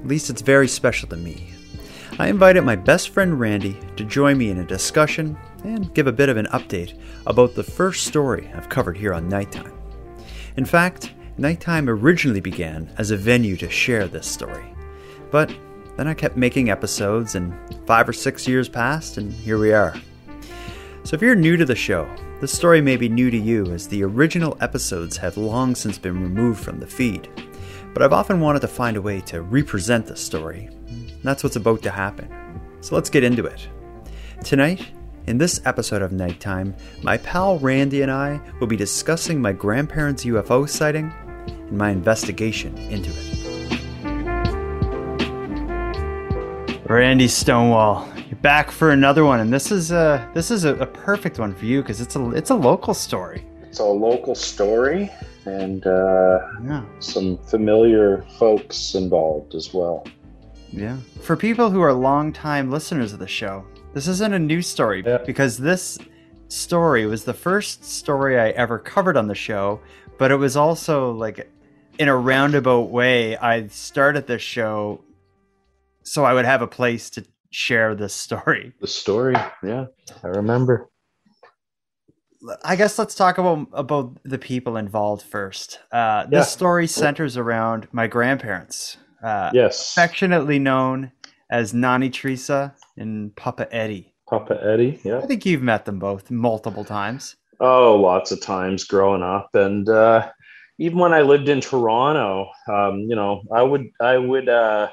at least it's very special to me. I invited my best friend Randy to join me in a discussion and give a bit of an update about the first story I've covered here on Nighttime. In fact, Nighttime originally began as a venue to share this story. But then I kept making episodes, and five or six years passed, and here we are. So if you're new to the show, this story may be new to you as the original episodes have long since been removed from the feed. But I've often wanted to find a way to represent the story. That's what's about to happen. So let's get into it. Tonight, in this episode of Nighttime, my pal Randy and I will be discussing my grandparents' UFO sighting and my investigation into it. Randy Stonewall, you're back for another one, and this is a this is a, a perfect one for you because it's a it's a local story. It's a local story and uh, Yeah, some familiar folks involved as well. yeah. For people who are longtime listeners of the show, this isn't a new story Yeah. because this story was the first story I ever covered on the show, but it was also like in a roundabout way I started this show so I would have a place to share this story. The story, yeah, I remember. I guess let's talk about about the people involved first. Uh, Yeah. this story centers around my grandparents, uh, Yes, affectionately known as Nani Teresa and Papa Eddie. Papa Eddie. Yeah. I think you've met them both multiple times. Oh, lots of times growing up, and uh, even when I lived in Toronto, um, you know, I would I would uh,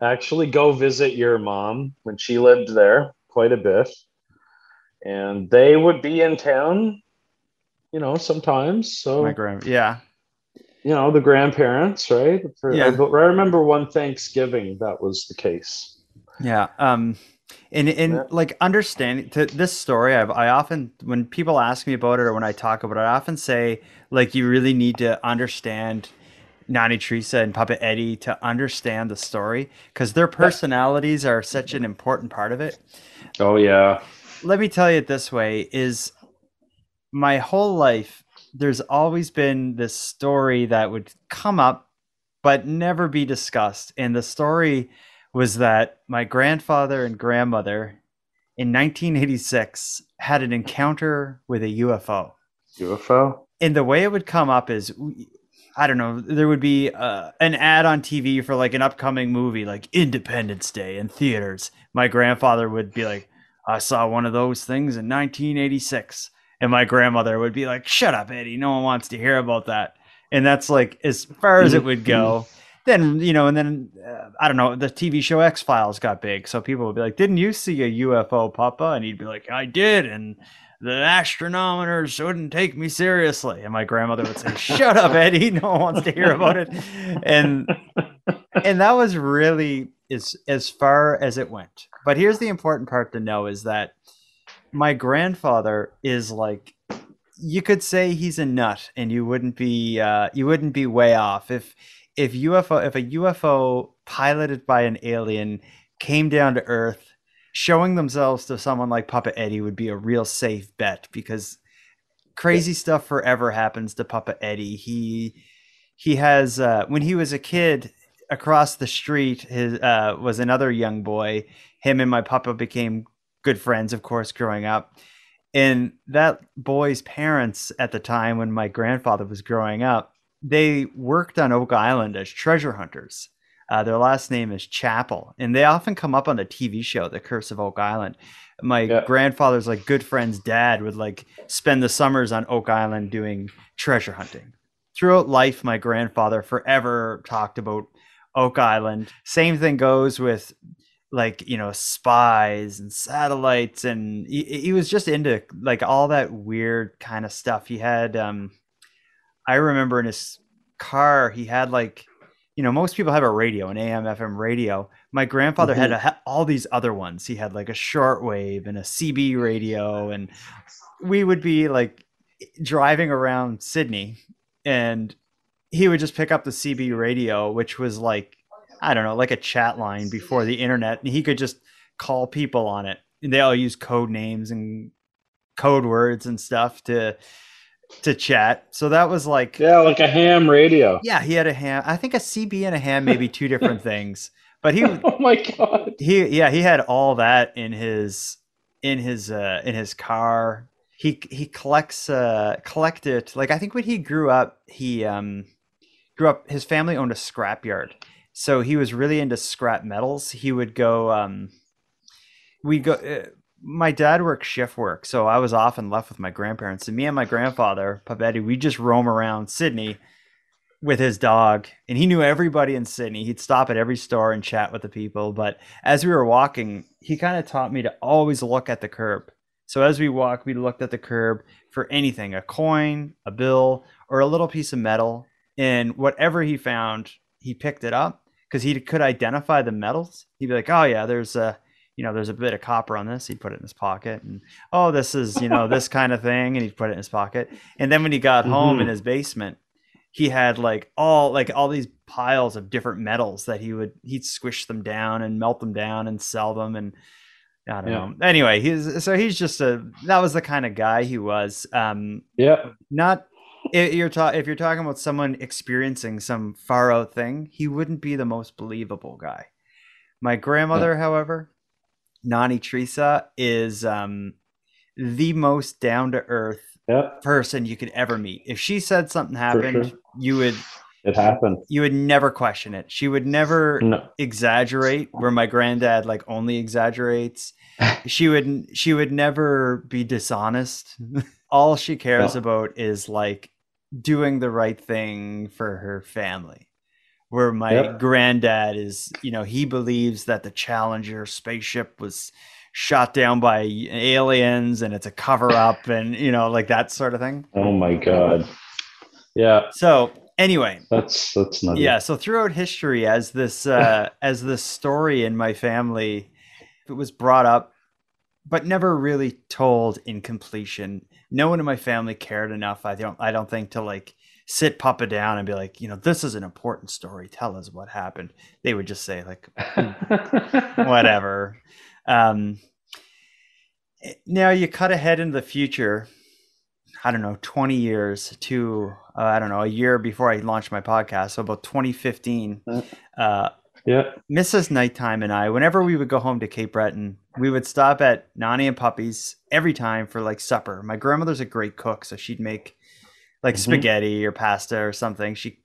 actually go visit your mom when she lived there quite a bit, and they would be in town, you know, sometimes. So My grand, yeah, you know the grandparents right For, Yeah. I, I remember one thanksgiving that was the case yeah. Um, and and Yeah. like understanding to this story, I've I often when people ask me about it or when I talk about it, I often say like you really need to understand Nani Teresa and Papa Eddie to understand the story because their personalities are such an important part of it. oh yeah let me tell you it this way is my whole life there's always been this story that would come up but never be discussed. And the story was that my grandfather and grandmother in 1986 had an encounter with a UFO ufo and the way it would come up is i don't know there would be uh, an ad on tv for like an upcoming movie like independence day in theaters. My grandfather would be like i saw one of those things in 1986 and my grandmother would be like shut up eddie no one wants to hear about that and that's like as far as it would go then you know and then uh, i don't know the tv show x files got big so people would be like didn't you see a ufo papa and he'd be like i did and the astronomers wouldn't take me seriously. And my grandmother would say, Shut up, Eddie. No one wants to hear about it. And and that was really as as far as it went. But here's the important part to know is that my grandfather is like you could say he's a nut and you wouldn't be uh, you wouldn't be way off if if UFO if a UFO piloted by an alien came down to earth showing themselves to someone like Papa Eddie would be a real safe bet because crazy stuff forever happens to Papa Eddie. He he has uh, when he was a kid across the street his uh, was another young boy. Him and my papa became good friends, of course, growing up. And that boy's parents at the time when my grandfather was growing up, they worked on Oak Island as treasure hunters. Uh, their last name is Chappell, and they often come up on the TV show, The Curse of Oak Island. My Yeah. grandfather's like good friend's dad would like spend the summers on Oak Island doing treasure hunting. Throughout life, my grandfather forever talked about Oak Island. Same thing goes with like you know spies and satellites, and he, he was just into like all that weird kind of stuff. He had, um, I remember in his car, he had like you know, most people have a radio, an AM, FM radio. My grandfather had a, all these other ones. He had like a shortwave and a CB radio, and we would be like driving around Sydney, and he would just pick up the CB radio, which was like I don't know, like a chat line before the internet, and he could just call people on it. And they all use code names and code words and stuff to to chat. So that was like Yeah, like a ham radio. yeah, he had a ham. I think a CB and a ham, maybe two different things. But he Oh my god. he yeah he had all that in his in his uh in his car. He he collects uh collected like I think when he grew up he um grew up his family owned a scrapyard. So he was really into scrap metals. He would go um we go uh, my dad worked shift work, so I was often left with my grandparents. And me and my grandfather, Papa Eddie, we just roam around Sydney with his dog. And he knew everybody in Sydney. He'd stop at every store and chat with the people. But as we were walking, he kind of taught me to always look at the curb. So as we walked, we looked at the curb for anything a coin, a bill, or a little piece of metal. And whatever he found, he picked it up because he could identify the metals. He'd be like, oh, yeah, there's a you know, there's a bit of copper on this. He'd put it in his pocket, and oh, this is you know this kind of thing, and he'd put it in his pocket. And then when he got home in Mhm. his basement, he had like all like all these piles of different metals that he would he'd squish them down and melt them down and sell them and I don't Yeah. know. Anyway, he's so he's just a that was the kind of guy he was. Um, Yeah. not if you're ta- if you're talking about someone experiencing some far out thing, he wouldn't be the most believable guy. My grandmother, however, Nani Teresa, is um, the most down to earth Yeah. person you could ever meet. If she said something happened, sure. you would It happened. you would never question it. She would never No. exaggerate where my granddad like only exaggerates she would she would never be dishonest all she cares No. about is like doing the right thing for her family where my Yep. granddad is you know he believes that the challenger spaceship was shot down by aliens and it's a cover up and you know like that sort of thing Oh my god. Yeah. so anyway That's that's not yeah so throughout history as this uh as this story in my family it was brought up but never really told in completion no one in my family cared enough i don't i don't think to like sit papa down and be like you know this is an important story. Tell us what happened. They would just say like whatever. Um now you cut ahead into the future i don't know 20 years to uh, i don't know a year before i launched my podcast so about 2015 uh yeah. Mrs. Nighttime and I, whenever we would go home to Cape Breton, we would stop at Nani and Puppy's every time for like supper. My grandmother's a great cook, so she'd make like Mhm. spaghetti or pasta or something. She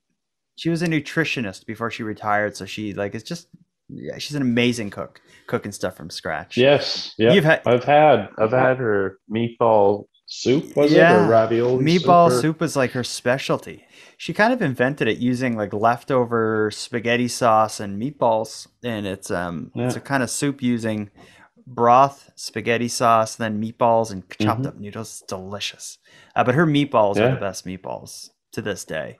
she was a nutritionist before she retired, so she like it's just yeah, she's an amazing cook, cooking stuff from scratch. Yes. Yeah. You've had I've had I've had her meatball soup, was it? Yeah. Or ravioli meatball or- soup was like her specialty. She kind of invented it using like leftover spaghetti sauce and meatballs, and it's um it's a kind of soup using broth, spaghetti sauce, then meatballs and chopped Mhm. up noodles. It's delicious. Uh, but her meatballs are the best meatballs to this day.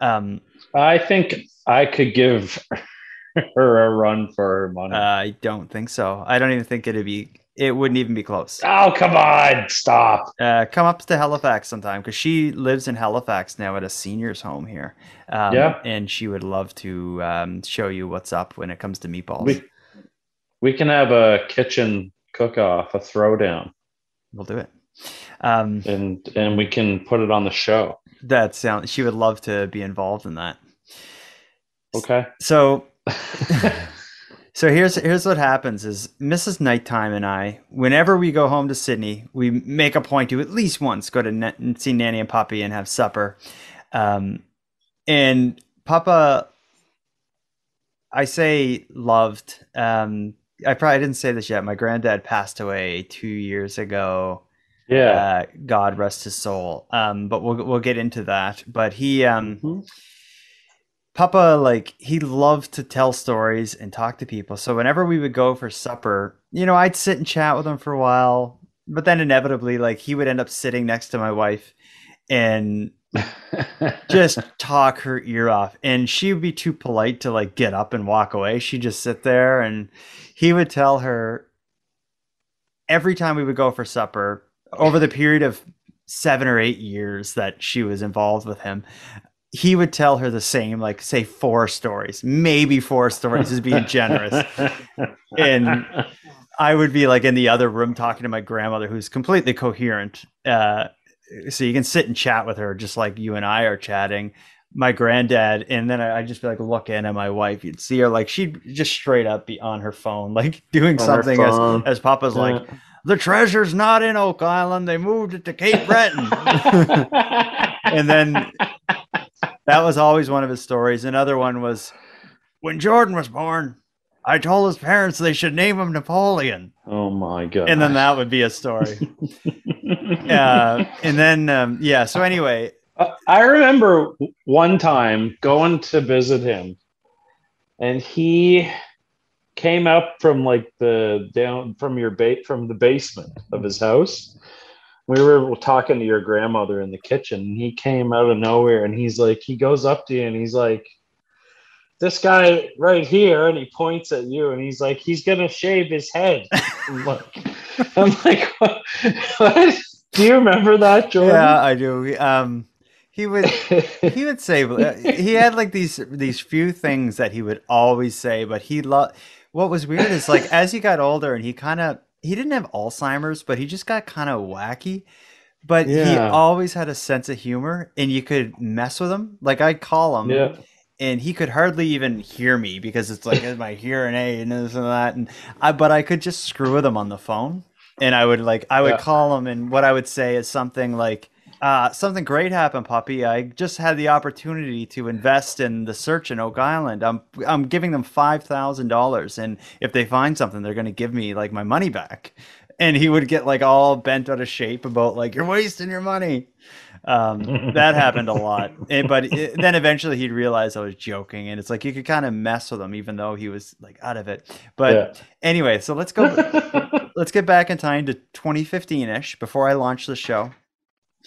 Um, I think I could give her a run for her money. I don't think so. I don't even think it'd be. It wouldn't even be close. oh come on, stop. Uh, come up to Halifax sometime because she lives in Halifax now at a seniors home here. Um, Yeah. and she would love to um, show you what's up when it comes to meatballs. We we can have a kitchen cook off, a throwdown, we'll do it. Um, and and we can put it on the show. that sound. She would love to be involved in that. Okay. So, so here's here's what happens: is Mrs. Nighttime and I, whenever we go home to Sydney, we make a point to at least once go to Na- and see Nanny and Poppy and have supper. Um, and Papa, I say loved. Um, I probably didn't say this yet. My granddad passed away two years ago. yeah. Uh, God rest his soul. Um, but we'll we'll get into that. But he um. Mhm. Papa, like, he loved to tell stories and talk to people. So whenever we would go for supper, you know, I'd sit and chat with him for a while. But then inevitably, like, he would end up sitting next to my wife and just talk her ear off and she would be too polite to like get up and walk away she'd just sit there and he would tell her every time we would go for supper over the period of seven or eight years that she was involved with him he would tell her the same like say four stories maybe four stories is being generous and i would be like in the other room talking to my grandmother who's completely coherent uh, so you can sit and chat with her just like you and I are chatting. My granddad, and then I, I just be like looking at my wife. You'd see her like she'd just straight up be on her phone, like doing On something as as Papa's like, the treasure's not in Oak Island. They moved it to Cape Breton. and then that was always one of his stories. Another one was when Jordan was born, I told his parents they should name him Napoleon. oh my god. And then that would be a story. uh, and then um, yeah. So anyway, I remember one time going to visit him, and he came up from like the down from your ba- from the basement of his house. We were talking to your grandmother in the kitchen, and he came out of nowhere, and he's like, he goes up to you, and he's like, "This guy right here," and he points at you, and he's like, "He's gonna shave his head." I'm like, I'm like what? what? Do you remember that, Jordan? yeah, I do. Um, he would he would say uh, he had like these these few things that he would always say, but he loved. What was weird is like as he got older and he kind of he didn't have Alzheimer's, but he just got kind of wacky. But he always had a sense of humor, and you could mess with him. Like I'd call him, yeah. and he could hardly even hear me because it's like my hearing aid and this and that and I but I could just screw with him on the phone and I would like I would Yeah. call him and what I would say is something like uh, something great happened, puppy. I just had the opportunity to invest in the search in Oak Island. I'm I'm giving them five thousand dollars, and if they find something, they're going to give me like my money back. And he would get like all bent out of shape about like you're wasting your money. Um, that happened a lot, and, but it, then eventually he'd realize I was joking, and it's like you could kind of mess with him even though he was like out of it. But Yeah. anyway, so let's go. let's get back in time to 2015 ish before I launched the show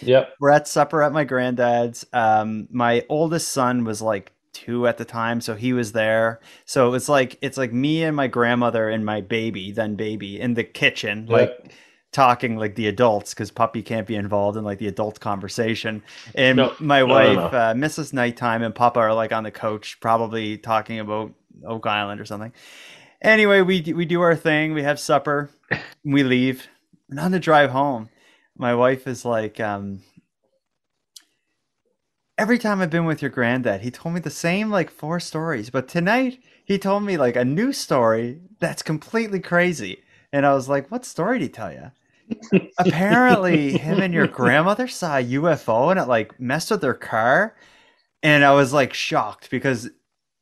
Yep. we're at supper at my granddad's. Um, my oldest son was like two at the time, so he was there. So it's like it's like me and my grandmother and my baby, then baby, in the kitchen, like talking like the adults, because puppy can't be involved in like the adult conversation. And No, my no, wife, no. Uh, Mrs. Nighttime, and Papa are like on the couch, probably talking about Oak Island or something. Anyway, we we do our thing. We have supper. We leave. And on the drive home, my wife is like, um, every time I've been with your granddad, he told me the same like four stories, but tonight he told me like a new story that's completely crazy. And I was like, what story did he tell you? Apparently, him and your grandmother saw a UFO and it like messed with their car. And I was like shocked because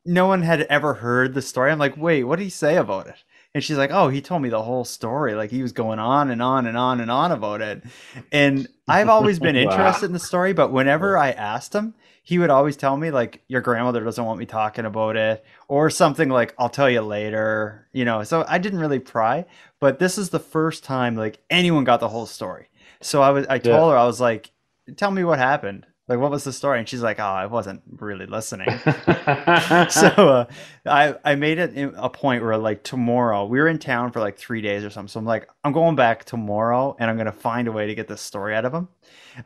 no one had ever heard the story. I'm like, wait, what did he say about it? And she's like, oh, he told me the whole story. Like he was going on and on and on and on about it. And I've always been Wow. interested in the story, but whenever I asked him, he would always tell me like your grandmother doesn't want me talking about it or something like I'll tell you later, you know. So I didn't really pry, but this is the first time like anyone got the whole story. So I was I told Yeah. her I was like, "Tell me what happened." Like what was the story? And she's like, "Oh, I wasn't really listening." so uh, I I made it a point where like tomorrow we were in town for like three days or something. So I'm like I'm going back tomorrow and I'm gonna find a way to get this story out of him.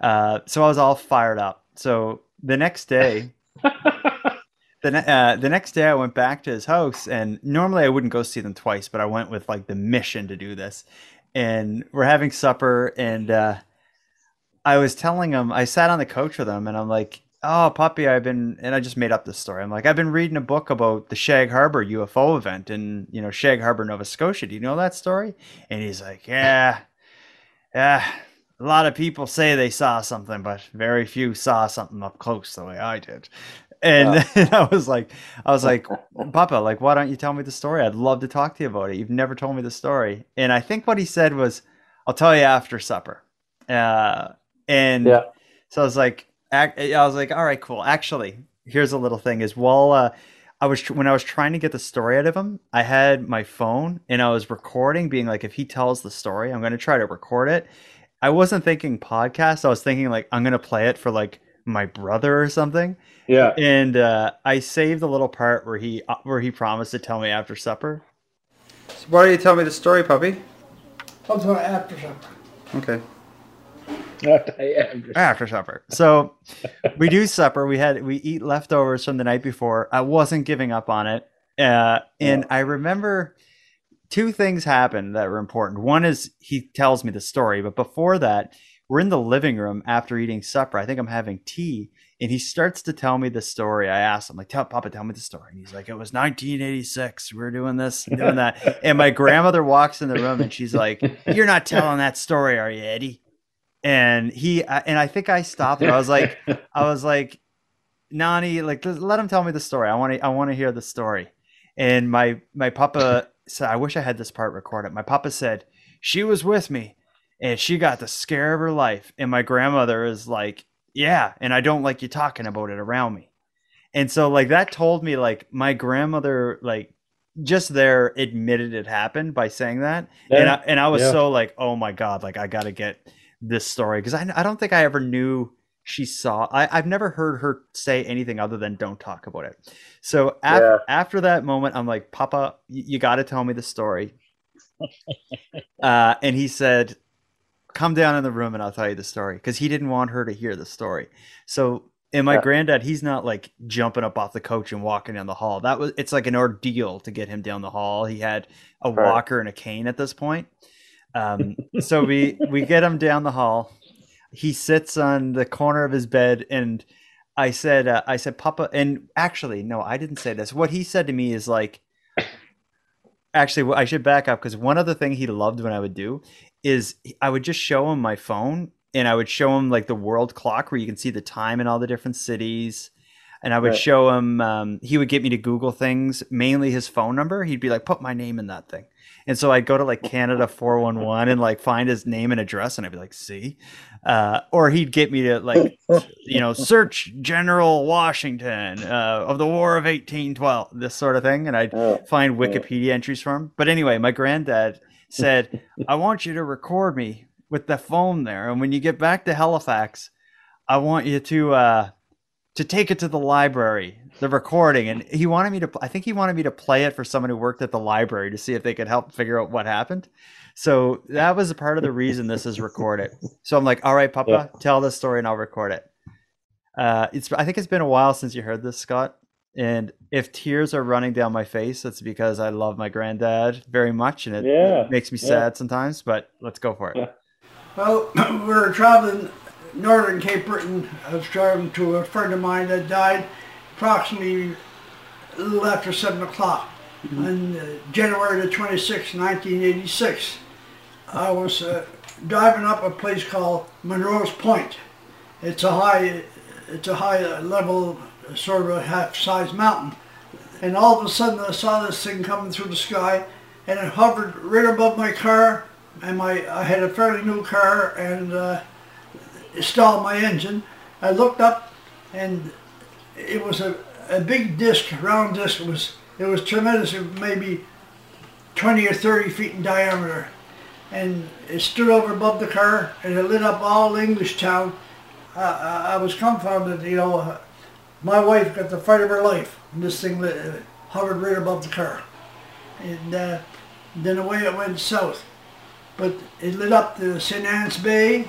Uh, so I was all fired up. So the next day, the ne- uh, the next day I went back to his house and normally I wouldn't go see them twice, but I went with like the mission to do this. And we're having supper and uh, I was telling him I sat on the couch with him and I'm like, "Oh, puppy, I've been," and I just made up this story. I'm like, "I've been reading a book about the Shag Harbor UFO event in you know Shag Harbor, Nova Scotia. Do you know that story?" And he's like, "Yeah, yeah." A lot of people say they saw something, but very few saw something up close the way I did. And, and I was like, I was like, Papa, like, why don't you tell me the story? I'd love to talk to you about it. You've never told me the story. And I think what he said was, I'll tell you after supper. Uh, and Yeah. so I was like, I was like, all right, cool. Actually, here's a little thing: is while uh, I was when I was trying to get the story out of him, I had my phone and I was recording, being like, if he tells the story, I'm going to try to record it. I wasn't thinking podcast. I was thinking like I'm going to play it for like my brother or something. Yeah. And uh, I saved the little part where he uh, where he promised to tell me after supper. Why don't you tell me the story, puppy? I'll do it after supper. Okay. After supper. So we do supper. We had we eat leftovers from the night before. I wasn't giving up on it, uh, and I remember two things happened that were important. One is he tells me the story, but before that, we're in the living room after eating supper. I think I'm having tea, and he starts to tell me the story. I asked him, like, "Tell Papa, tell me the story." And he's like, "It was 1986. We were doing this, and doing that." and my grandmother walks in the room, and she's like, "You're not telling that story, are you, Eddie?" And he and I think I stopped. I was like, I was like, Nani, like, let him tell me the story. I want to, I want to hear the story. And my my papa said, I wish I had this part recorded. My papa said she was with me, and she got the scare of her life. And my grandmother is like, yeah, and I don't like you talking about it around me. And so like that told me like my grandmother like just there admitted it happened by saying that. And Yeah. I, and I was Yeah. so like, oh my god, like I got to get this story because I I don't think I ever knew she saw. I I've never heard her say anything other than don't talk about it. So af- Yeah. after that moment, I'm like, Papa, y- you got to tell me the story. uh, and he said, come down in the room and I'll tell you the story because he didn't want her to hear the story. So, and my Yeah. granddad, he's not like jumping up off the coach and walking down the hall. That was, it's like an ordeal to get him down the hall. He had a Right. walker and a cane at this point. Um, so we, we get him down the hall. He sits on the corner of his bed and I said, uh, I said, Papa, and actually, no, I didn't say this. What he said to me is like, actually, I should back up because one other thing he loved when I would do is I would just show him my phone and I would show him like the world clock where you can see the time in all the different cities. And I would Right. show him, um, he would get me to Google things, mainly his phone number. He'd be like, put my name in that thing. And so I'd go to like Canada 411 and like find his name and address. And I'd be like, see? Uh, or he'd get me to like, you know, search General Washington uh, of the War of 1812, this sort of thing. And I'd Oh, find Wikipedia entries for him. But anyway, my granddad said, I want you to record me with the phone there. And when you get back to Halifax, I want you to uh to take it to the library, the recording. And he wanted me to I think he wanted me to play it for someone who worked at the library to see if they could help figure out what happened. So that was a part of the reason this is recorded. So I'm like, all right, Papa, Yeah. tell this story and I'll record it. Uh, it's I think it's been a while since you heard this, Scott. And if tears are running down my face, it's because I love my granddad very much, and it, Yeah, it makes me yeah. sad sometimes. But let's go for it. Yeah. Well, we were traveling northern Cape Breton. I was traveling to a friend of mine that died approximately a little after 7 o'clock on uh, January the 26th, 1986. I was uh, driving up a place called Monroe's Point. It's a high, it's a high level, sort of a half-sized mountain. And all of a sudden I saw this thing coming through the sky and it hovered right above my car and my I had a fairly new car and uh, it stalled my engine. I looked up and it was a, a big disc, round disc. It was it was tremendous. Maybe 20 or 30 feet in diameter. And it stood over above the car and it lit up all Englishtown. I, I, I was confounded, you know. Uh, my wife got the fight of her life and this thing lit, uh, hovered right above the car. And uh, then away it went south. But it lit up the St. Ann's Bay.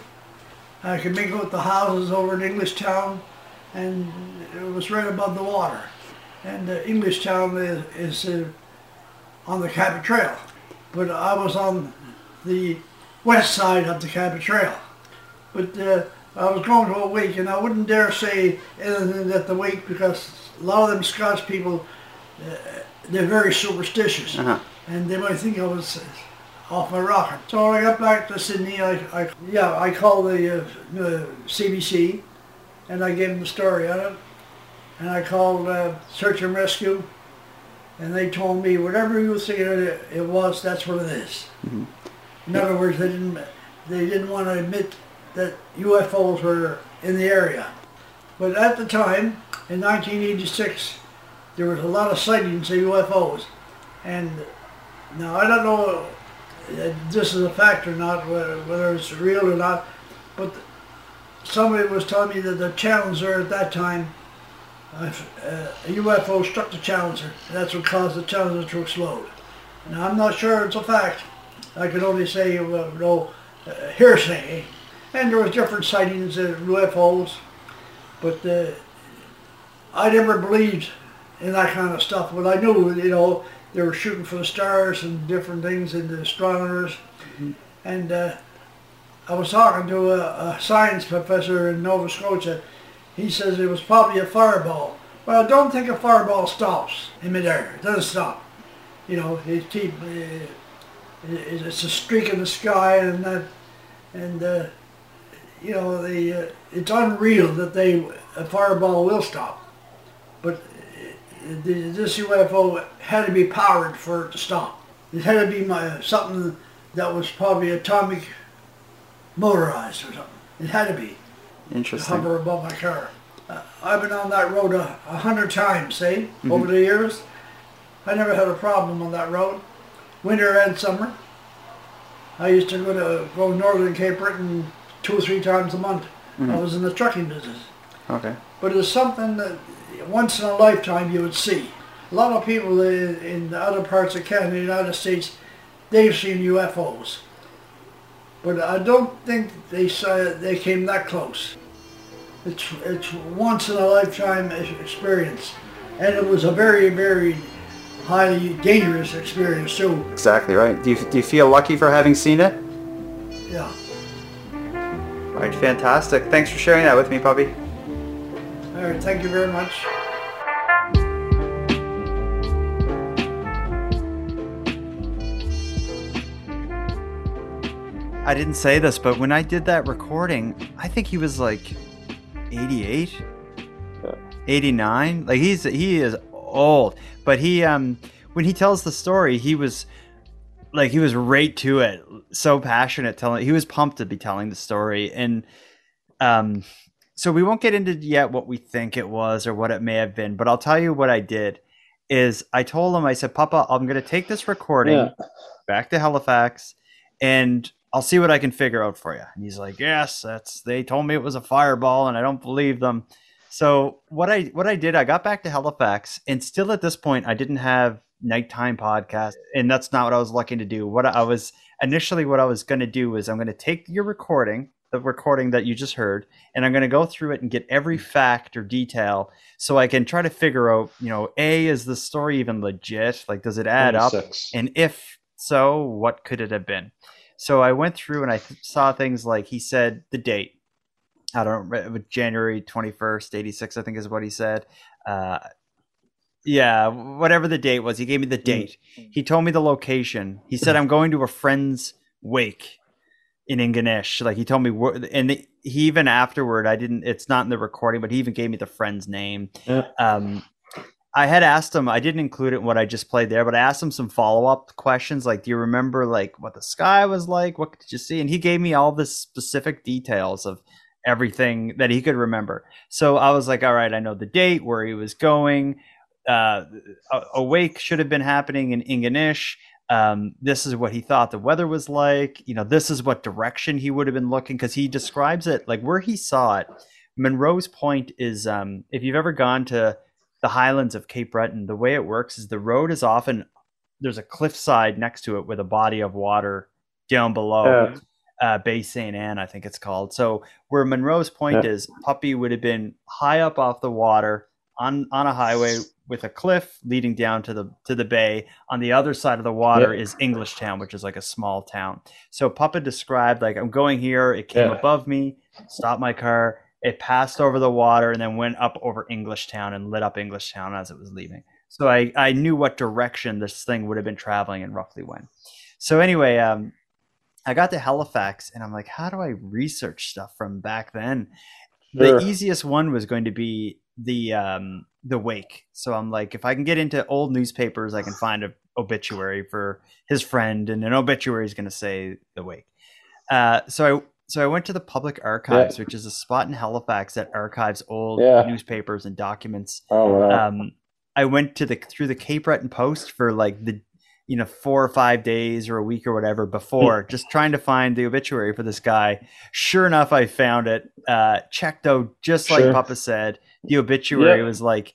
I could make out the houses over in Englishtown, and it was right above the water. And uh, English Town is, is uh, on the Cabot Trail, but I was on the west side of the Cabot Trail. But uh, I was going to a wake, and I wouldn't dare say anything at the wake because a lot of them Scotch people, uh, they're very superstitious Uh-huh. and they might think I was off my rocker. So when I got back to Sydney, I, I yeah, I called the, uh, the CBC, and I gave them the story on it, and I called uh, Search and Rescue, and they told me whatever you think it, it was, that's what it is. In other words, they didn't they didn't want to admit that UFOs were in the area. But at the time, in 1986, there was a lot of sightings of UFOs, and now I don't know if this is a fact or not, whether, whether it's real or not, but somebody was telling me that the Challenger at that time, uh, a UFO struck the Challenger. That's what caused the Challenger to explode. Now I'm not sure it's a fact. I can only say, uh, no, uh, hearsay. And there was different sightings of UFOs, but uh, I never believed in that kind of stuff. But I knew, you know, they were shooting for the stars and different things and the astronomers. And uh, I was talking to a, a science professor in Nova Scotia. He says it was probably a fireball. Well, I don't think a fireball stops in midair. It doesn't stop. You know, it keep, uh, it- it's a streak in the sky and that, and uh, you know, the uh, it's unreal that they a fireball will stop, but uh, the, this UFO had to be powered for it to stop. It had to be my, something that was probably atomic motorized or something. It had to be to Interesting. hover above my car. Uh, I've been on that road a, a hundred times, see, over the years. I never had a problem on that road, winter and summer. I used to go to go northern Cape Breton two or three times a month. I was in the trucking business. Okay. But it's something that once in a lifetime you would see. A lot of people in, in the other parts of Canada, the United States, they've seen UFOs. But I don't think they saw, they came that close. It's, it's once in a lifetime experience. And it was a very, very highly dangerous experience too. Exactly right. Do you, do you feel lucky for having seen it? Yeah. All right, fantastic. Thanks for sharing that with me, puppy. All right, thank you very much. I didn't say this, but when I did that recording, I think he was like 88, 89. Like he's he is old, but he um when he tells the story, he was like he was right to it, so passionate telling. He was pumped to be telling the story, and um, so we won't get into yet what we think it was or what it may have been, but I'll tell you what I did. Is I told him I said, Papa, I'm going to take this recording Yeah. back to Halifax, and I'll see what I can figure out for you. And he's like, Yes, that's they told me it was a fireball, and I don't believe them. So what I what I did, I got back to Halifax, and still at this point, I didn't have nighttime podcast, and that's not what I was looking to do. What I was initially, what I was going to do was I'm going to take your recording, the recording that you just heard, and I'm going to go through it and get every mm-hmm. fact or detail, so I can try to figure out, you know, a is the story even legit? Like, does it add up? And if so, what could it have been? So I went through and I th- saw things like he said the date. I don't know, January 21st, 86, I think is what he said. Uh, yeah, whatever the date was, he gave me the date. He told me the location. He said, I'm going to a friend's wake in Ingonish. Like he told me, and he even afterward, I didn't, it's not in the recording, but he even gave me the friend's name. Yeah. Um, I had asked him, I didn't include it in what I just played there, but I asked him some follow up questions like, do you remember like what the sky was like? What did you see? And he gave me all the specific details of everything that he could remember. So I was like, all right, I know the date, where he was going. Uh, should have been happening in Ingonish. Um, this is what he thought the weather was like. You know, this is what direction he would have been looking because he describes it like where he saw it. Monroe's Point is, um, if you've ever gone to the highlands of Cape Breton, the way it works is the road is often there's a cliffside next to it with a body of water down below. Yeah. Uh, Bay St. Anne, I think it's called. So where Monroe's Point Yeah. is, Puppy would have been high up off the water on on a highway with a cliff leading down to the to the bay. On the other side of the water Yeah. is Englishtown, which is like a small town. So Papa described like I'm going here. It came above me, stopped my car. It passed over the water and then went up over Englishtown and lit up Englishtown as it was leaving. So I, I knew what direction this thing would have been traveling and roughly when. So anyway, um, I got to Halifax and I'm like, how do I research stuff from back then? Sure. The easiest one was going to be the um, the wake. So I'm like, if I can get into old newspapers, I can find a obituary for his friend, and an obituary is going to say the wake. Uh, so I so I went to the public archives, which is a spot in Halifax that archives old Yeah. newspapers and documents Oh, wow. um, I went to the through the Cape Breton Post for like the you know, four or five days or a week or whatever before, just trying to find the obituary for this guy. Sure enough, I found it. Uh, checked out just like Papa said. The obituary Yep. was like,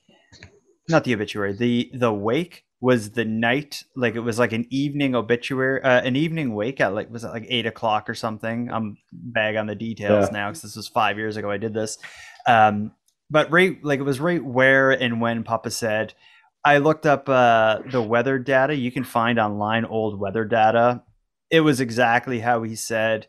not the obituary. The the wake was the night, like it was like an evening obituary, uh, an evening wake at like was it like eight o'clock or something. I'm bag on the details Yeah. now because this was five years ago. I did this, um, but right like it was right where and when Papa said. I looked up uh, the weather data. You can find online old weather data. It was exactly how he said,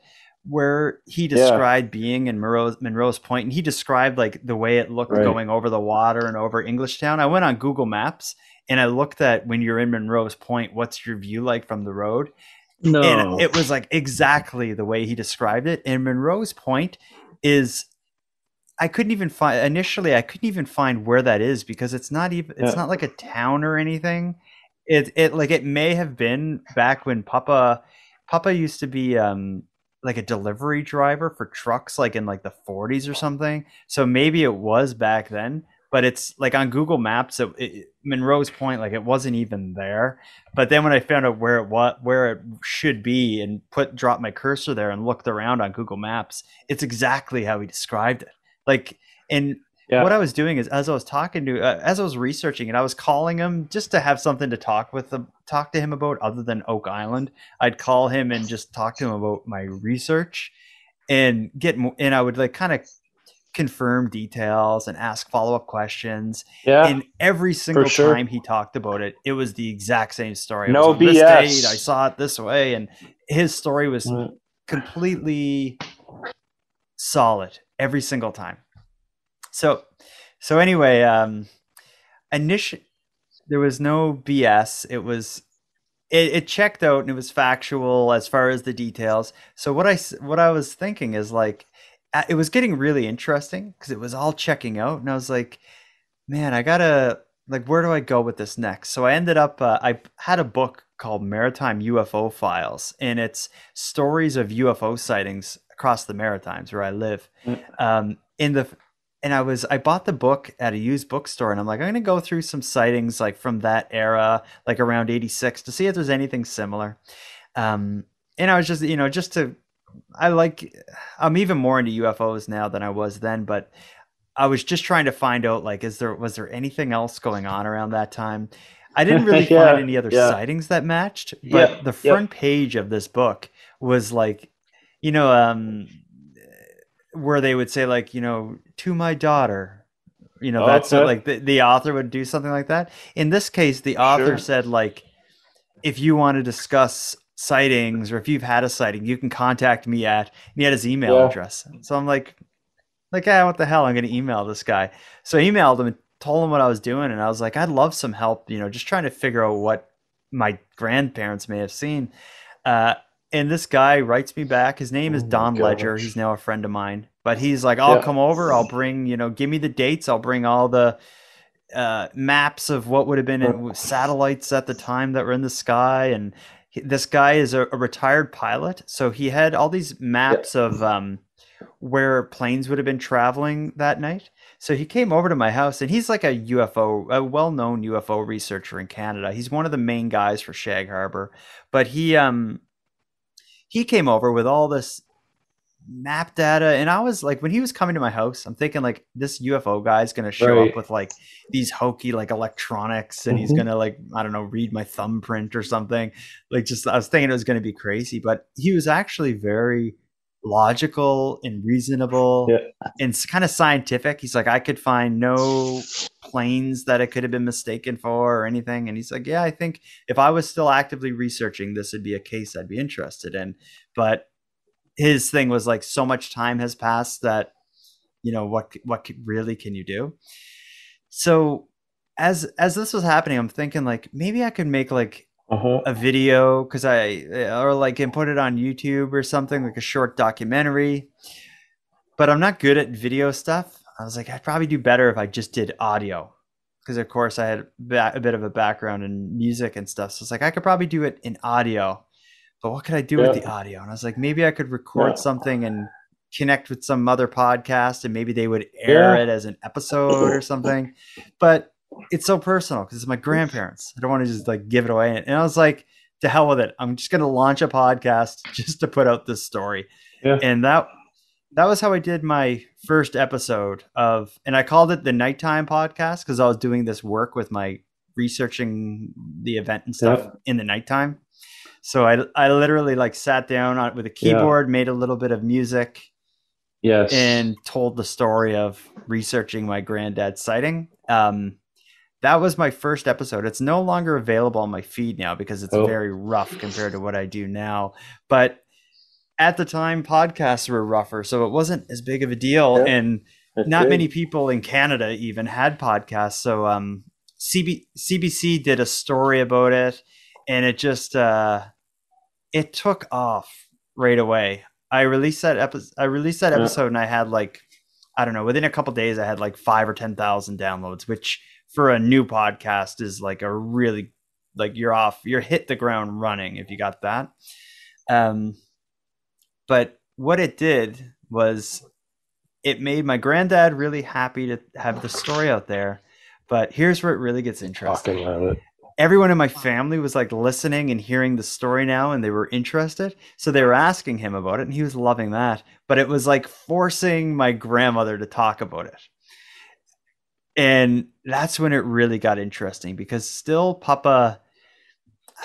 where he described being in Monroe's, Monroe's Point, and he described like the way it looked Right. going over the water and over Englishtown. I went on Google Maps and I looked at when you're in Monroe's Point, what's your view like from the road? No. And it was like exactly the way he described it. And Monroe's Point is I couldn't even find initially I couldn't even find where that is because it's not even it's Yeah. not like a town or anything. It it like it may have been back when Papa Papa used to be um like a delivery driver for trucks like in like the 40s or something. So maybe it was back then, but it's like on Google Maps it, it, Monroe's Point like it wasn't even there. But then when I found out where it what where it should be and put drop my cursor there and looked around on Google Maps, it's exactly how he described it. Like and Yeah. what I was doing is as I was talking to uh, as I was researching it, I was calling him just to have something to talk with him, talk to him about other than Oak Island. I'd call him and just talk to him about my research and get mo- and I would like kind of confirm details and ask follow-up questions yeah. and every single sure. time he talked about it, it was the exact same story. No BS. date, I saw it this way, and his story was Right. completely solid every single time. So, so anyway, um, initial there was no BS. It was it, it checked out and it was factual as far as the details. So what I what I was thinking is like uh, it was getting really interesting because it was all checking out, and I was like, man, I gotta like where do I go with this next? So I ended up uh, I had a book called Maritime UFO Files, and it's stories of UFO sightings across the Maritimes where I live. Mm. Um, in the and I was I bought the book at a used bookstore, and I'm like I'm gonna go through some sightings like from that era, like around '86, to see if there's anything similar. Um, and I was just you know just to I like I'm even more into UFOs now than I was then, but I was just trying to find out like is there was there anything else going on around that time? I didn't really Yeah, find any other yeah. sightings that matched, but Yeah, the front page of this book was like you know um where they would say like you know to my daughter you know that's Okay. like the, the author would do something like that in this case the author Sure. said like if you want to discuss sightings or if you've had a sighting you can contact me at and he had his email Yeah. address so i'm like like ah, what the hell i'm going to email this guy so i emailed him and told him what i was doing and i was like i'd love some help you know just trying to figure out what my grandparents may have seen uh, and this guy writes me back. His name is Oh don ledger. he's now a friend of mine but he's like i'll Yeah. come over. I'll bring you know give me the dates. I'll bring all the uh, maps of what would have been in satellites at the time that were in the sky. And he- this guy is a, a retired pilot. So he had all these maps of um, where planes would have been traveling that night. So he came over to my house and he's like a ufo a well-known ufo researcher in canada. He's one of the main guys for shag harbor. But he um he came over with all this map data and i was like when he was coming to my house i'm thinking like this ufo guy's gonna show Right. up with like these hokey like electronics and he's Mhm. gonna like i don't know read my thumbprint or something like just i was thinking it was gonna be crazy but he was actually very logical and reasonable Yeah. and kind of scientific. He's like i could find no planes that it could have been mistaken for or anything. And he's like yeah i think if i was still actively researching this would be a case i'd be interested in. But his thing was like so much time has passed that you know what what really can you do? So as as this was happening i'm thinking like maybe i could make like Uh-huh. a video because I or like and put it on YouTube or something like a short documentary. But I'm not good at video stuff. I was like, I'd probably do better if I just did audio because of course I had a bit of a background in music and stuff. So it's like I could probably do it in audio, but what could I do with the audio? And I was like, maybe I could record Yeah. something and connect with some other podcast and maybe they would air Yeah. it as an episode or something. But it's so personal because it's my grandparents. I don't want to just like give it away. And I was like, to hell with it. I'm just gonna launch a podcast just to put out this story. Yeah. And that that was how I did my first episode of, and I called it the nighttime podcast because I was doing this work with my researching the event and stuff Yeah. in the nighttime. So I I literally like sat down on, with a Yeah. keyboard, made a little bit of music, Yes. and told the story of researching my granddad's sighting. Um, that was my first episode. It's no longer available on my feed now because it's Oh. very rough compared to what I do now. But at the time, podcasts were rougher, so it wasn't as big of a deal. Yeah. And not good. many people in Canada even had podcasts. So um, CB- CBC did a story about it, and it just uh, it took off right away. I released that episode. I released that Yeah. episode, and I had like I don't know. Within a couple days, I had like five or ten thousand downloads, which for a new podcast is like a really like you're off. You're hit the ground running if you got that. Um, but what it did was it made my granddad really happy to have the story out there. But here's where it really gets interesting Fucking love it. everyone in my family was like listening and hearing the story now and they were interested so they were asking him about it and he was loving that but it was like forcing my grandmother to talk about it and that's when it really got interesting because still papa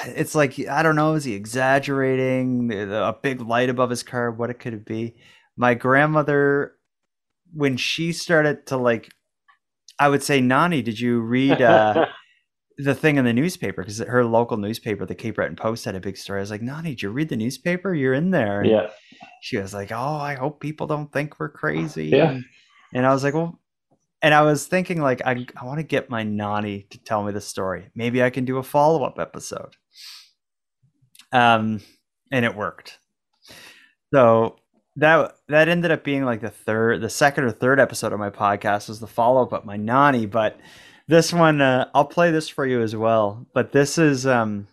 it's like i don't know is he exaggerating a big light above his car what it could it be my grandmother when she started to like i would say nani did you read uh the thing in the newspaper because her local newspaper, the Cape Breton Post, had a big story. I was like, Nani, did you read the newspaper? You're in there. And yeah. She was like, Oh, I hope people don't think we're crazy. Yeah. And, and I was like, Well, and I was thinking, like, I, I want to get my Nani to tell me the story. Maybe I can do a follow up episode. Um, and it worked. So that that ended up being like the third, the second or third episode of my podcast was the follow up my Nani, but this one uh, i'll play this for you as well but this is um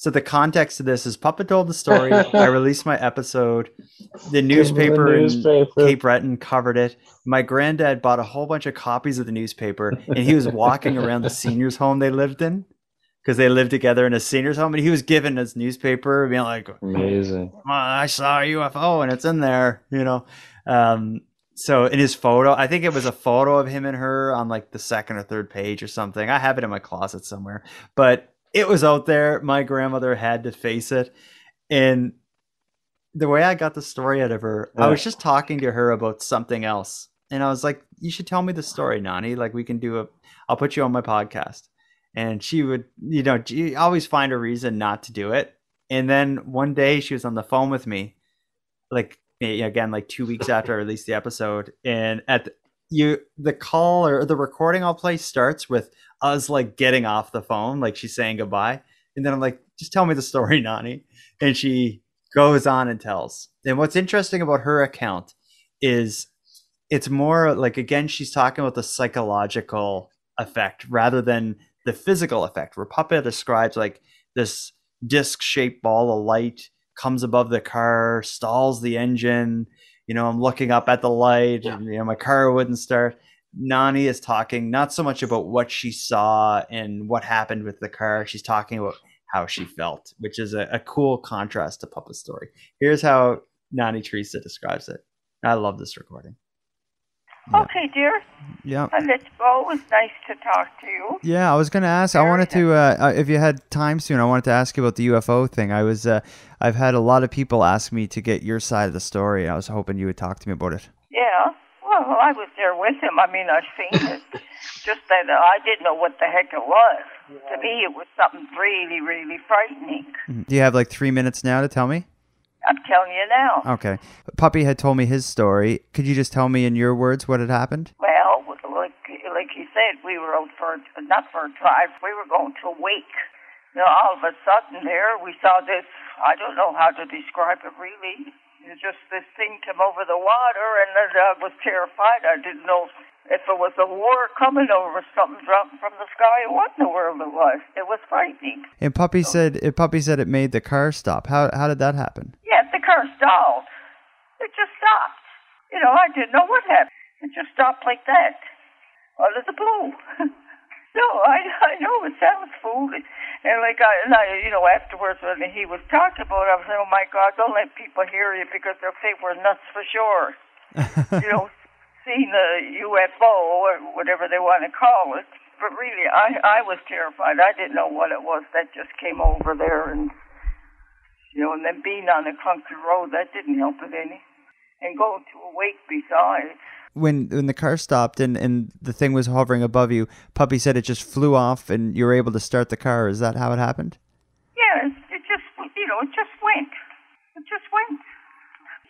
so the context of this is papa told the story i released my episode the newspaper, in newspaper. cape breton covered it my granddad bought a whole bunch of copies of the newspaper and he was walking around the seniors home they lived in because they lived together in a seniors home and he was given his newspaper being like Amazing. "Well, I saw a UFO and it's in there, you know. Um, so in his photo, I think it was a photo of him and her on like the second or third page or something. I have it in my closet somewhere, but it was out there. My grandmother had to face it. And the way I got the story out of her, I was just talking to her about something else. And I was like, you should tell me the story, Nani. Like we can do a, I'll put you on my podcast. And she would, you know, she always find a reason not to do it. And then one day she was on the phone with me, like eh, again, like two weeks after I released the episode. And at the, you, the call or the recording I'll play starts with us like getting off the phone, like she's saying goodbye. And then I'm like, just tell me the story, Nani. And she goes on and tells. And what's interesting about her account is it's more like, again, she's talking about the psychological effect rather than the physical effect, where Papa describes like this disc shaped ball of light comes above the car, stalls the engine. You know, I'm looking up at the light, and, you know, my car wouldn't start. Nani is talking not so much about what she saw and what happened with the car. She's talking about how she felt, which is a, a cool contrast to Papa's story. Here's how Nani Teresa describes it. I love this recording. Yeah. Okay, dear. Yeah. And it's always nice to talk to you. Yeah, I was going to ask. I wanted to, uh, uh, if you had time soon, I wanted to ask you about the UFO thing. I was, uh, I've had a lot of people ask me to get your side of the story. I was hoping you would talk to me about it. Yeah. Well, I was there with him. I mean, I've seen it. Just that uh, I didn't know what the heck it was. To me, it was something really, really frightening. Do you have like three minutes now to tell me? I'm telling you now. Okay. Puppy had told me his story. Could you just tell me in your words what had happened? Well, like like he said, we were out for a- not for a drive. We were going to a wake. Now, all of a sudden, there we saw this. I don't know how to describe it really. It was just this thing came over the water, and then I was terrified. I didn't know if it was a war coming over, something dropping from the sky, what in the world it was. It was frightening. And Puppy said, uh, Puppy said it made the car stop. How how did that happen? Yeah, stalled. It just stopped. You know, I didn't know what happened. It just stopped like that. Out of the blue. No, I I know it sounds foolish, and like I, and I you know afterwards when he was talking about it, I was saying, oh my God, don't let people hear you because they'll think we're nuts for sure. you know, seeing the UFO or whatever they want to call it. But really, I I was terrified. I didn't know what it was that just came over there, and you know, and then being on a country road that didn't help it any, and going to a wake besides when when the car stopped and and the thing was hovering above you, Puppy said it just flew off and you were able to start the car. Is that how it happened? Yes, it just you know it just went. It just went.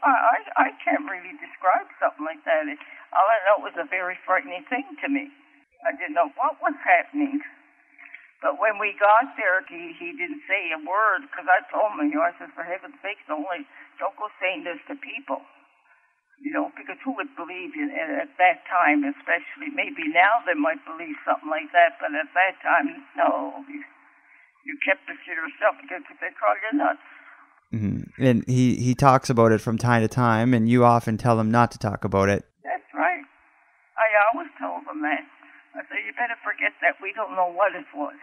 I I, I can't really describe something like that. All I know it was a very frightening thing to me. I didn't know what was happening. But when we got there, he he didn't say a word because I told him, you know, I said, for heaven's sakes, don't don't go saying this to people you know, because who would believe you at that time, especially? Maybe now they might believe something like that, but at that time, no. You, you kept it to yourself because they call you nuts. Mm-hmm. And he, he talks about it from time to time, and you often tell him not to talk about it. That's right. I always told him that. I said, you better forget that. We don't know what it was.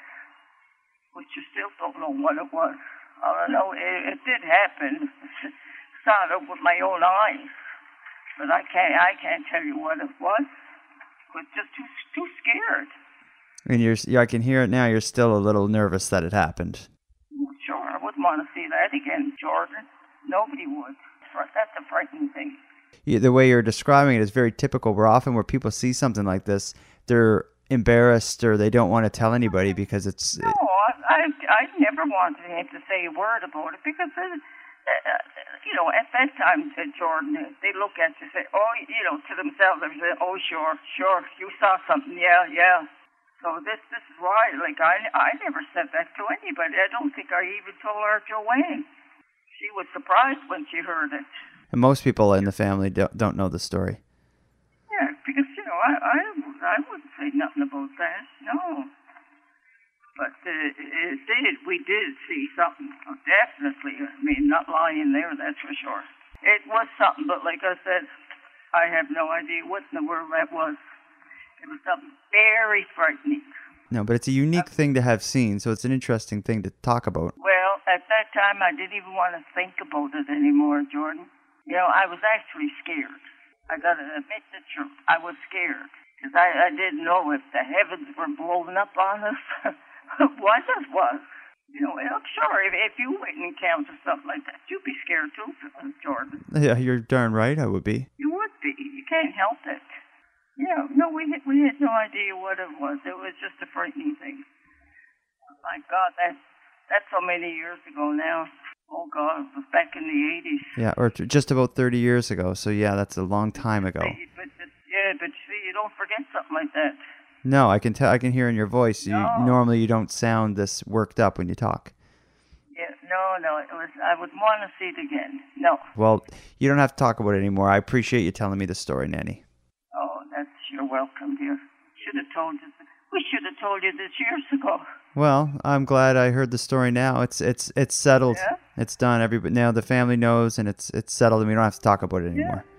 Which you still don't know what it was. All I know, it, it did happen. Saw it with my own eyes but I can't I can't tell you what it was. I was just too too scared. And you're I can hear it now. You're still a little nervous that it happened. Sure, I wouldn't want to see that again, Jordan. Nobody would. That's a frightening thing. Yeah, the way you're describing it is very typical. Where often where people see something like this, they're embarrassed or they don't want to tell anybody because it's. No, never wanted him to say a word about it because. Uh, you know, at that time, said Jordan, they look at you and say, oh, you know, to themselves, they say, oh, sure, sure, you saw something, yeah, yeah. So this this is why, like, I I never said that to anybody. I don't think I even told our Joanne. She was surprised when she heard it. And most people in the family don't don't know the story. Yeah, because you know, I I I wouldn't say nothing about that. No. But uh, it did. We did see something. Definitely. I mean, not lying there, that's for sure. It was something, but like I said, I have no idea what in the world that was. It was something very frightening. No, but it's a unique thing to have seen, so it's an interesting thing to talk about. Well, at that time, I didn't even want to think about it anymore, Jordan. You know, I was actually scared. I got to admit the truth. I was scared because I, I didn't know if the heavens were blowing up on us what it was. You know, I'm sure if, if you went and encountered something like that, you'd be scared too, uh, Jordan. Yeah, you're darn right. I would be. You would be. You can't help it. Yeah, no, we had, we had no idea what it was. It was just a frightening thing. My God, that that's so many years ago now. Oh God, it was back in the eighties. Yeah, or just about thirty years ago. So yeah, that's a long time ago. But, but, yeah, but see, you don't forget something like that. No, I can tell. I can hear in your voice. You no. normally you don't sound this worked up when you talk. Yeah, no, no. It was. I would want to see it again. No. Well, you don't have to talk about it anymore. I appreciate you telling me the story, Nanny. Oh, that's you're welcome, dear. Should have told you. We should have told you this years ago. Well, I'm glad I heard the story now. It's it's it's settled. Yeah? It's done. Everybody now the family knows, and it's it's settled, and we don't have to talk about it anymore. Yeah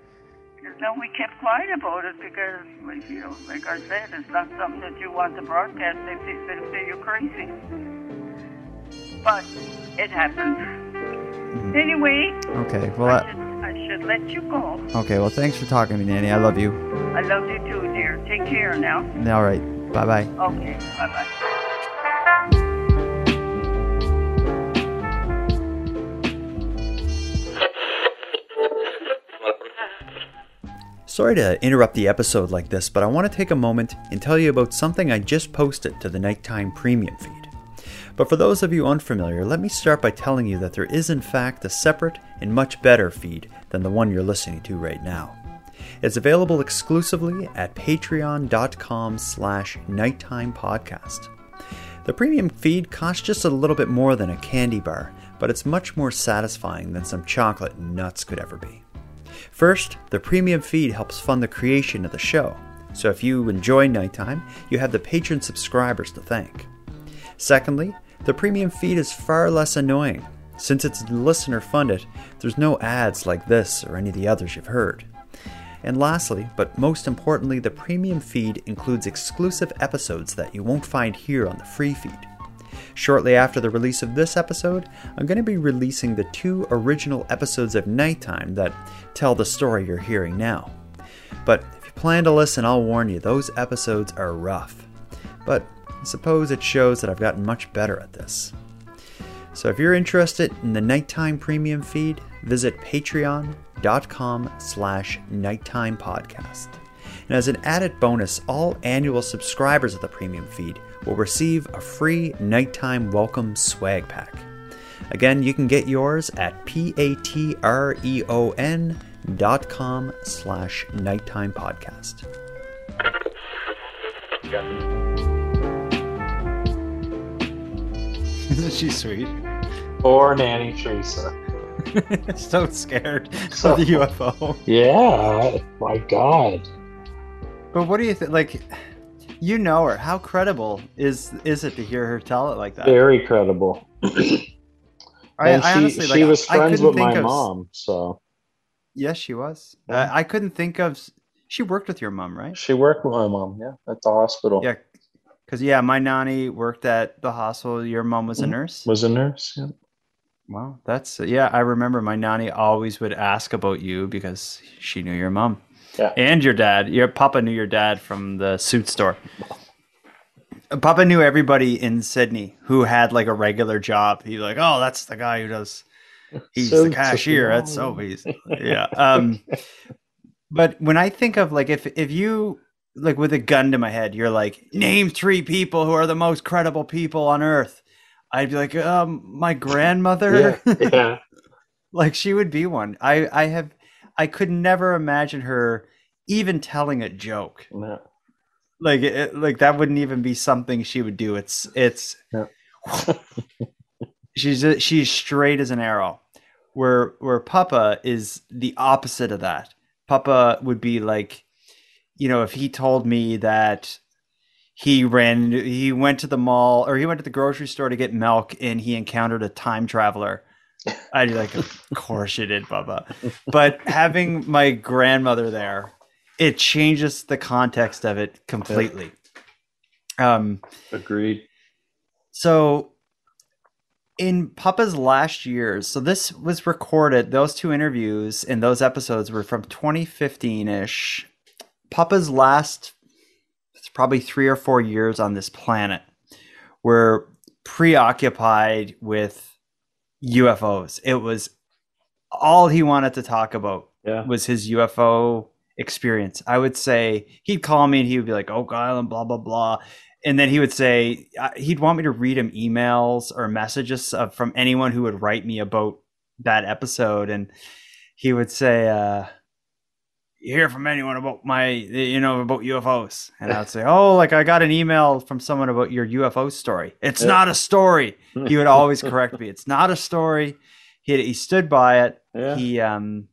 no, we kept quiet about it because, you know, like I said, it's not something that you want to broadcast. They, they, they say you're crazy. But it happened. Mm-hmm. Anyway. Okay. Well, I, should, I should let you go. Okay. Well, thanks for talking to me, Nanny. I love you. I love you too, dear. Take care now. All right. Bye bye. Okay. Bye bye. Sorry to interrupt the episode like this, but I want to take a moment and tell you about something I just posted to the Nighttime Premium feed. But for those of you unfamiliar, let me start by telling you that there is in fact a separate and much better feed than the one you're listening to right now. It's available exclusively at patreon.com slash nighttime podcast. The premium feed costs just a little bit more than a candy bar, but it's much more satisfying than some chocolate and nuts could ever be. First, the premium feed helps fund the creation of the show, so if you enjoy nighttime, you have the patron subscribers to thank. Secondly, the premium feed is far less annoying. Since it's listener funded, there's no ads like this or any of the others you've heard. And lastly, but most importantly, the premium feed includes exclusive episodes that you won't find here on the free feed. Shortly after the release of this episode, I'm going to be releasing the two original episodes of Nighttime that tell the story you're hearing now. But if you plan to listen, I'll warn you, those episodes are rough. But I suppose it shows that I've gotten much better at this. So if you're interested in the Nighttime Premium feed, visit patreon.com slash nighttime podcast. And as an added bonus, all annual subscribers of the premium feed will receive a free nighttime welcome swag pack. Again, you can get yours at p-a-t-r-e-o-n dot com slash nighttime podcast. Isn't she sweet? Or Nanny Teresa. so scared So- of the UFO. Yeah, my God. But what do you think? Like, you know her. How credible is is it to hear her tell it like that? Very credible. I, and I she, honestly, she like, was friends with my of- mom, so Yes, she was. Yeah. Uh, I couldn't think of. She worked with your mom, right? she worked with my mom, yeah, at the hospital. Yeah, because yeah, my nanny worked at the hospital. Your mom was a Mhm. nurse. Was a nurse. Yeah. Wow, that's yeah. I remember my nanny always would ask about you because she knew your mom. Yeah. And your dad. Your papa knew your dad from the suit store. Papa knew everybody in Sydney who had like a regular job. He's like, oh, that's the guy who does. He's the Suits. cashier at Sobeys. Yeah. Um, but when I think of like if if you like with a gun to my head, you're like, name three people who are the most credible people on earth. I'd be like, um, my grandmother. Yeah. yeah. like she would be one. I I have I could never imagine her even telling a joke. yeah. Like it, like that wouldn't even be something she would do. It's it's she's she's straight as an arrow. Where where Papa is the opposite of that. Papa would be like, you know, if he told me that he ran he went to the mall or he went to the grocery store to get milk and he encountered a time traveler i'd be like of course you did bubba but having my grandmother there it changes the context of it completely um Agreed. so in Papa's last years, so this was recorded, those two interviews and those episodes were from 2015 ish. Papa's last, it's probably three or four years on this planet were preoccupied with UFOs. It was all he wanted to talk about Yeah. was his UFO experience. I would say he'd call me and he would be like, Oak Island, blah, blah, blah. And then he would say, he'd want me to read him emails or messages from anyone who would write me about that episode. And he would say, uh, hear from anyone about my, you know, about UFOs? And I would say, oh, like I got an email from someone about your UFO story. It's Yeah. not a story. He would always correct me. It's not a story. He, he stood by it Yeah. he um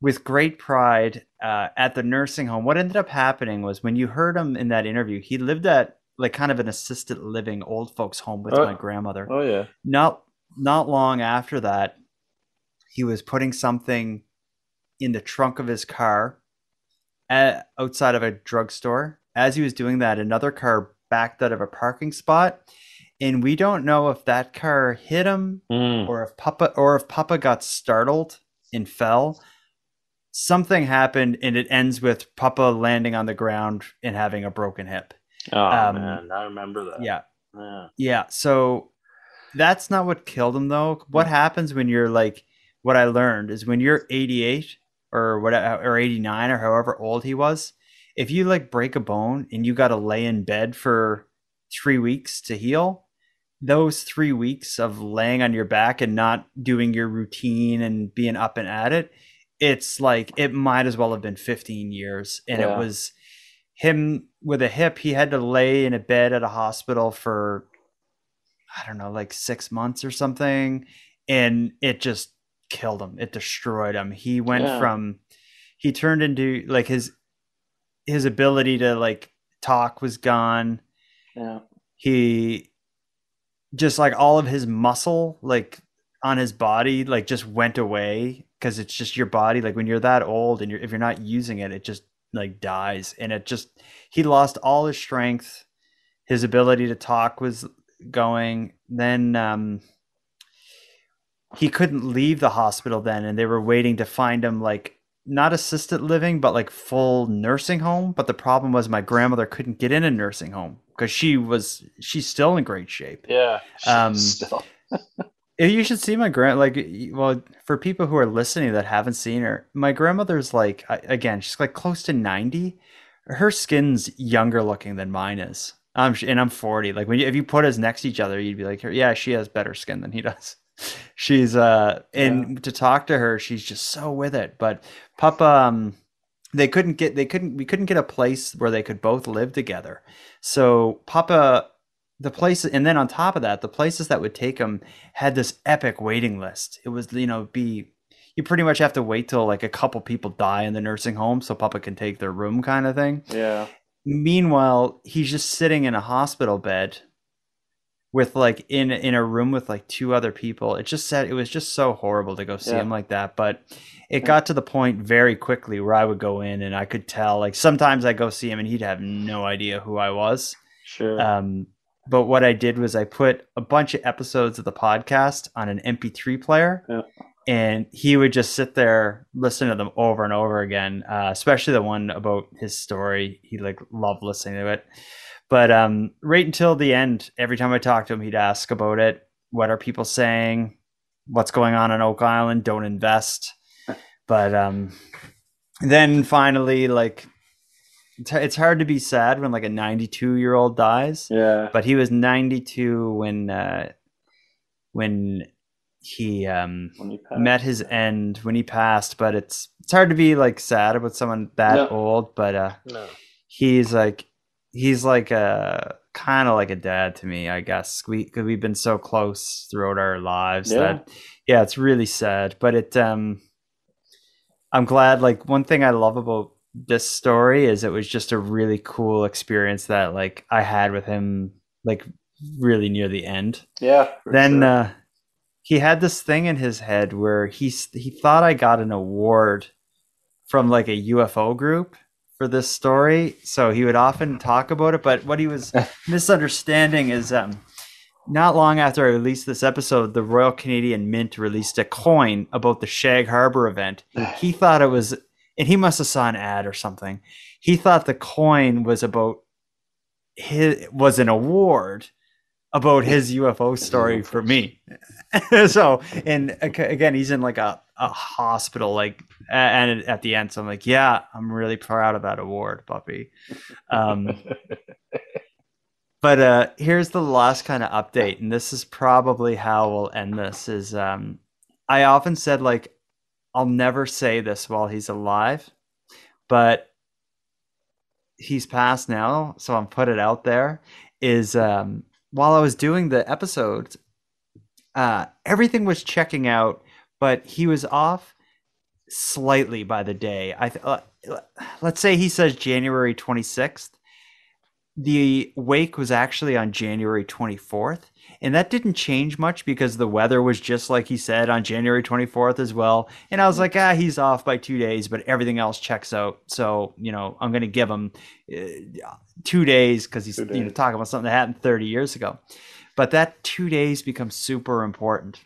with great pride uh, at the nursing home what ended up happening was when you heard him in that interview he lived at like kind of an assisted living old folks home with Oh. my grandmother oh yeah. not not long after that he was putting something in the trunk of his car at, outside of a drugstore as he was doing that another car backed out of a parking spot and we don't know if that car hit him Mm. or if Papa or if Papa got startled and fell. Something happened and it ends with Papa landing on the ground and having a broken hip. Oh Um, man, I remember that. Yeah. Yeah. Yeah. So that's not what killed him though. What happens when you're like what I learned is when you're 88 or whatever or 89 or however old he was, if you like break a bone and you got to lay in bed for 3 weeks to heal, those 3 weeks of laying on your back and not doing your routine and being up and at it, it's like it might as well have been 15 years and Yeah. it was him with a hip he had to lay in a bed at a hospital for i don't know like six months or something and it just killed him it destroyed him he went Yeah. from he turned into like his his ability to like talk was gone Yeah. he just like all of his muscle like on his body like just went away because it's just your body. Like when you're that old and you're if you're not using it, it just like dies, and it just he lost all his strength. His ability to talk was going. Then um, he couldn't leave the hospital then, and they were waiting to find him like not assisted living, but like full nursing home. But the problem was my grandmother couldn't get in a nursing home because she was she's still in great shape. Yeah. Um, Still. You should see my grand like well for people who are listening that haven't seen her. My grandmother's like again she's like close to ninety. Her skin's younger looking than mine is. I'm and I'm forty. Like when you, if you put us next to each other, you'd be like, yeah, she has better skin than he does. She's uh and to talk to her, she's just so with it. But Papa, um, they couldn't get they couldn't we couldn't get a place where they could both live together. So Papa the place and then on top of that the places that would take him had this epic waiting list it was you know be you pretty much have to wait till like a couple people die in the nursing home so papa can take their room kind of thing Yeah. meanwhile he's just sitting in a hospital bed with like in in a room with like two other people it just said it was just so horrible to go see Yeah. him like that but it got to the point very quickly where i would go in and i could tell like sometimes i go see him and he'd have no idea who i was Sure. um, but what I did was I put a bunch of episodes of the podcast on an MP3 player, Yeah. and he would just sit there listen to them over and over again. Uh, especially the one about his story, he like loved listening to it. But um, right until the end, every time I talked to him, he'd ask about it. What are people saying? What's going on in Oak Island? Don't invest. But um, then finally, like it's, it's hard to be sad when like a 92 year old dies yeah. but he was 92 when uh when he um When you pass. met his end when he passed but it's it's hard to be like sad about someone that No. old but uh No. he's like he's like a kind of like a dad to me i guess we because we've been so close throughout our lives Yeah. that yeah it's really sad but it um i'm glad like one thing i love about this story is it was just a really cool experience that like i had with him like really near the end Yeah. then sure. uh, he had this thing in his head where he he thought I got an award from like a UFO group for this story. So he would often talk about it, but what he was misunderstanding is um not long after I released this episode, the Royal Canadian Mint released a coin about the Shag Harbour event. He thought it was and he must have saw an ad or something. He thought the coin was about his was an award about his UFO story for me. so, and again, he's in like a, a hospital, like, and at the end, so I'm like, yeah, I'm really proud of that award, puppy. Um, but uh, here's the last kind of update, and this is probably how we'll end this. Is um, I often said like, I'll never say this while he's alive, but he's passed now, so I'm put it out there. Is um, while I was doing the episodes, uh, everything was checking out, but he was off slightly by the day. I th- uh, let's say he says January 26th. The wake was actually on January 24th, and that didn't change much because the weather was just like he said on January 24th as well. And I was like, ah, he's off by two days, but everything else checks out. So you know, I'm going to give him uh, two days because he's Two you know talking about something that happened 30 years ago. But that two days becomes super important.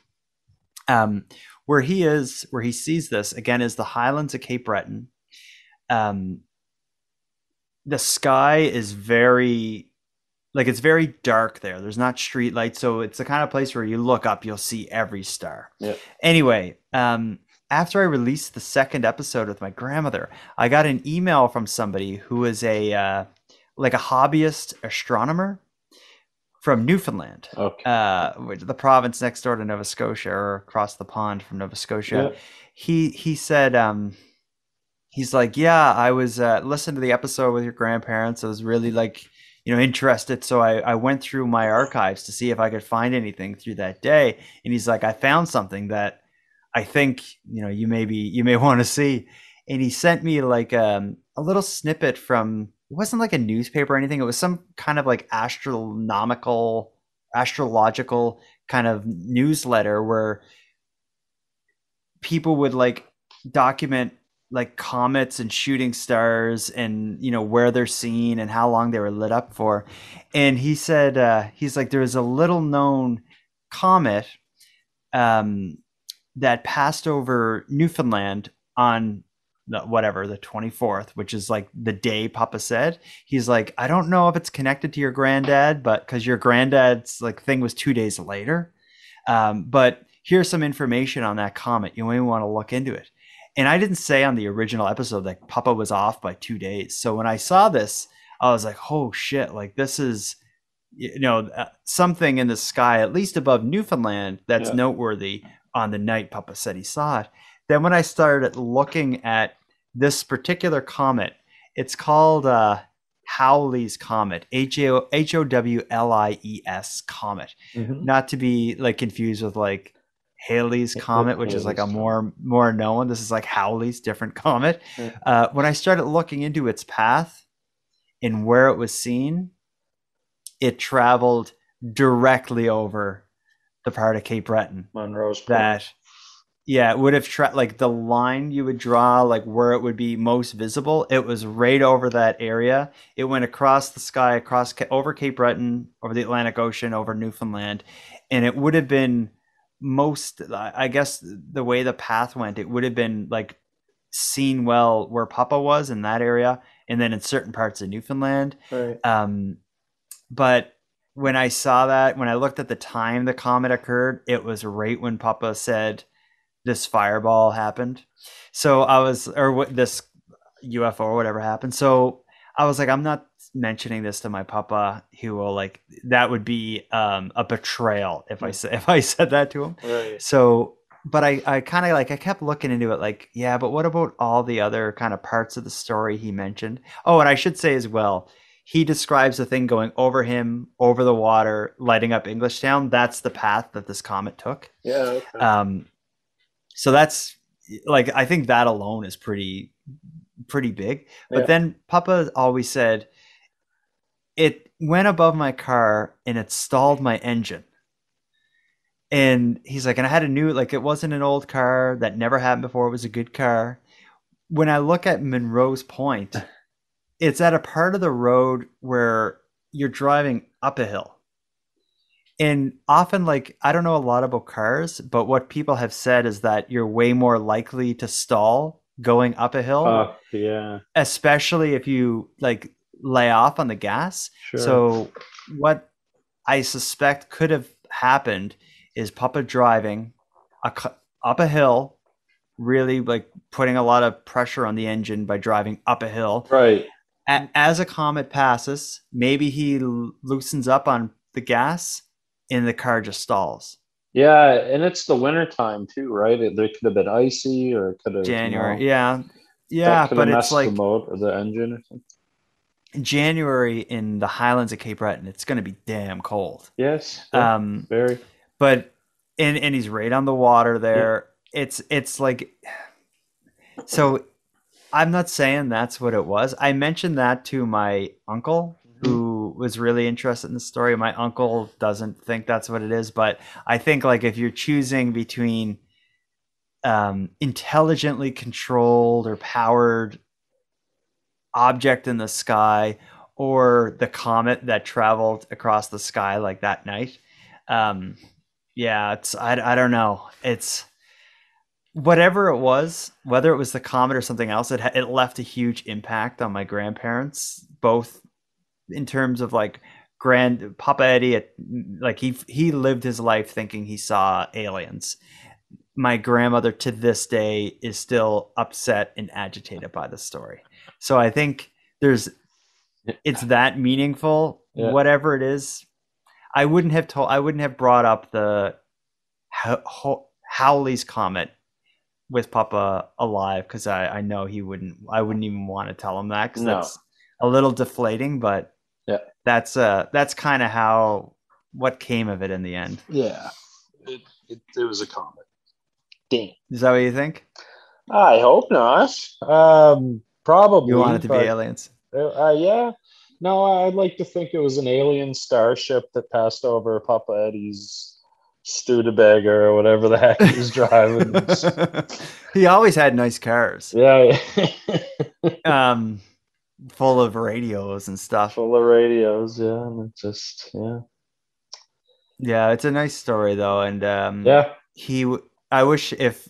Um, where he is, where he sees this again, is the Highlands of Cape Breton. Um, the sky is very like it's very dark there. There's not street lights, so it's the kind of place where you look up, you'll see every star. Yeah. Anyway, um, after I released the second episode with my grandmother, I got an email from somebody who is a uh, like a hobbyist astronomer from Newfoundland, Okay. uh, which- the province next door to Nova Scotia or across the pond from Nova Scotia. Yeah. he he said um he's like yeah i was uh listening to the episode with your grandparents. I was really like you know interested. So i i went through my archives to see if i could find anything through that day. And he's like i found something that i think you know you maybe you may want to see. And he sent me like um a little snippet from it wasn't like a newspaper or anything it was some kind of like astronomical astrological kind of newsletter where people would like document like comets and shooting stars and you know where they're seen and how long they were lit up for. And he said uh, he's like there was a little known comet um, that passed over newfoundland on the, whatever the 24th which is like the day papa said he's like i don't know if it's connected to your granddad but because your granddad's like thing was two days later um, but here's some information on that comet you may want to look into it and I didn't say on the original episode that Papa was off by two days. So when I saw this, I was like, oh shit, like this is, you know, uh, something in the sky, at least above Newfoundland, that's Yeah. noteworthy on the night Papa said he saw it. Then when I started looking at this particular comet, it's called uh, Howley's Comet, H O W L I E S Comet Mhm. not to be like confused with like Halley's comet, which is like a more more known. This is like Howley's different comet. Uh, when I started looking into its path and where it was seen, it traveled directly over the part of Cape Breton Monroe's Point. that yeah it would have tra- like the line you would draw like where it would be most visible it was right over that area it went across the sky across over cape breton over the atlantic ocean over newfoundland and it would have been most i I guess the way the path went it would have been like seen well where papa was in that area and then in certain parts of newfoundland Right. um, but when I saw that, when I looked at the time the comet occurred, it was right when Papa said this fireball happened. So I was, or what this UFO or whatever happened. So I was like, I'm not mentioning this to my papa. He will like that would be um, a betrayal if I said if I said that to him. Right. So, but I, I kind of like, I kept looking into it like, yeah, but what about all the other kind of parts of the story he mentioned? Oh, and I should say as well, he describes the thing going over him, over the water, lighting up Englishtown. That's the path that this comet took. Yeah. Okay. Um, so that's like, I think that alone is pretty, pretty big. But Yeah. then Papa always said, it went above my car and it stalled my engine and he's like and i had a new like it wasn't an old car that never happened before it was a good car when i look at monroe's point it's at a part of the road where you're driving up a hill and often like i don't know a lot about cars but what people have said is that you're way more likely to stall going up a hill yeah. especially if you like lay off on the gas Sure. so what I suspect could have happened is Papa driving a, up a hill, really like putting a lot of pressure on the engine by driving up a hill. right. As a comet passes, maybe he loosens up on the gas and the car just stalls. Yeah, and it's the winter time too, right? It, there could have been icy, or it could have January, You know, yeah, yeah, but it's like the motor, the engine, or something. In January in the Highlands of Cape Breton. It's going to be damn cold. Yes. yeah, Um, very. but and and he's right on the water there. It's it's like so. I'm not saying that's what it was. I mentioned that to my uncle, who was really interested in the story. My uncle doesn't think that's what it is, but I think like if you're choosing between um, intelligently controlled or powered object in the sky or the comet that traveled across the sky like that night um yeah it's i, I don't know it's whatever it was whether it was the comet or something else it, it left a huge impact on my grandparents both in terms of like grand papa eddie like he he lived his life thinking he saw aliens my grandmother to this day is still upset and agitated by the story so i think there's it's that meaningful Yeah. whatever it is i wouldn't have told i wouldn't have brought up the How- How- howley's comet with papa alive because I, I know he wouldn't i wouldn't even want to tell him that because No. that's a little deflating but. That's uh that's kind of how what came of it in the end Yeah. It, it, it was a comet. Dang. is that what you think I hope not. Um, probably. you want it to be aliens Uh, uh, yeah. No, I'd like to think it was an alien starship that passed over Papa Eddie's Studebaker or whatever the heck he's driving. he always had nice cars. yeah, Um, full of radios and stuff. full of radios. Yeah, and it just yeah, Yeah, it's a nice story though, and um, yeah. he. I wish if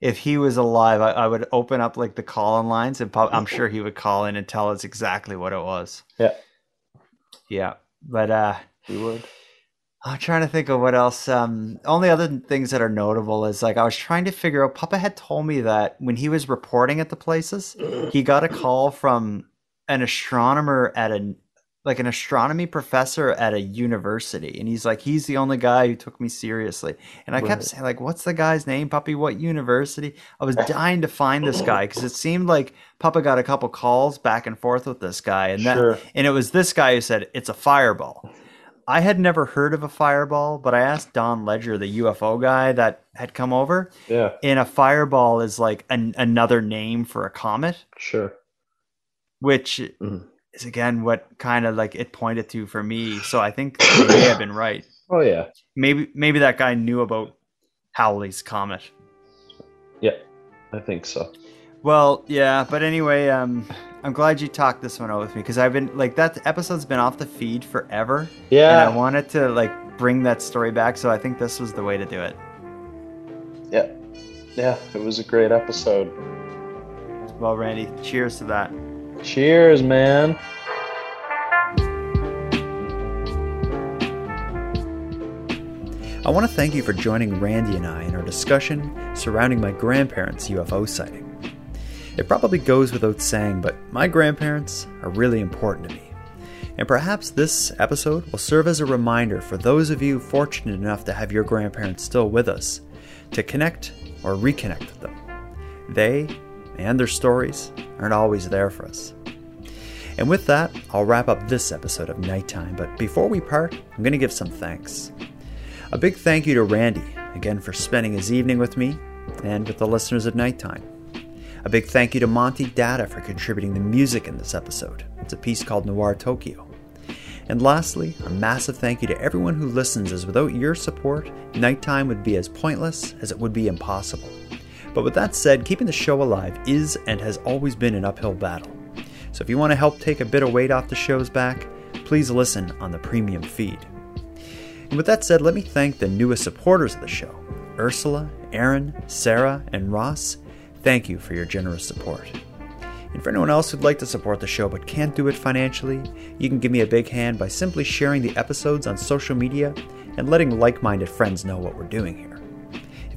if he was alive, I, I would open up like the call-in lines, and pop, I'm sure he would call in and tell us exactly what it was. Yeah. Yeah, but uh, He would. I'm trying to think of what else. Um, only other things that are notable is like I was trying to figure out. Papa had told me that when he was reporting at the places, he got a call from an astronomer at a like an astronomy professor at a university, and he's like, he's the only guy who took me seriously. And I kept saying like, what's the guy's name, Puppy? What university? I was dying to find this guy because it seemed like Papa got a couple calls back and forth with this guy, and that Sure. and it was this guy who said it's a fireball. I had never heard of a fireball, but I asked Don Ledger, the UFO guy that had come over, Yeah, and a fireball is like an, another name for a comet, sure. Which Mhm. is again what kind of like it pointed to for me. So I think they may have been right. Oh yeah, Maybe maybe that guy knew about Howley's comet. yeah. I think so. Well, yeah, but anyway, um, I'm glad you talked this one out with me because I've been like that episode's been off the feed forever. Yeah. And I wanted to like bring that story back, so I think this was the way to do it. yeah, yeah. It was a great episode. Well, Randy, cheers to that. Cheers, man. I want to thank you for joining Randy and I in our discussion surrounding my grandparents' UFO sighting. It probably goes without saying, but my grandparents are really important to me. And perhaps this episode will serve as a reminder for those of you fortunate enough to have your grandparents still with us to connect or reconnect with them. They and their stories aren't always there for us. And with that, I'll wrap up this episode of Nighttime. But before we part, I'm going to give some thanks. A big thank you to Randy, again, for spending his evening with me and with the listeners of Nighttime. A big thank you to Monty Data for contributing the music in this episode. It's a piece called Noir Tokyo. And lastly, a massive thank you to everyone who listens, as without your support, Nighttime would be as pointless as it would be impossible. But with that said, keeping the show alive is and has always been an uphill battle. So if you want to help take a bit of weight off the show's back, please listen on the premium feed. And with that said, let me thank the newest supporters of the show Ursula, Aaron, Sarah, and Ross. Thank you for your generous support. And for anyone else who'd like to support the show but can't do it financially, you can give me a big hand by simply sharing the episodes on social media and letting like minded friends know what we're doing here.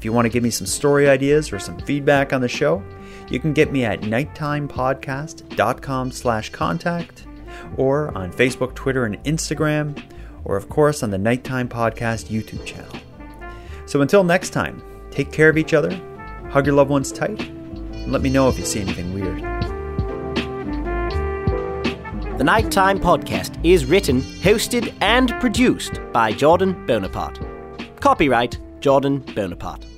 If you want to give me some story ideas or some feedback on the show, you can get me at nighttimepodcast.com slash contact or on Facebook, Twitter, and Instagram, or of course on the Nighttime Podcast YouTube channel. So until next time, take care of each other, hug your loved ones tight, and let me know if you see anything weird. The Nighttime Podcast is written, hosted, and produced by Jordan Bonaparte. Copyright Jordan Bonaparte.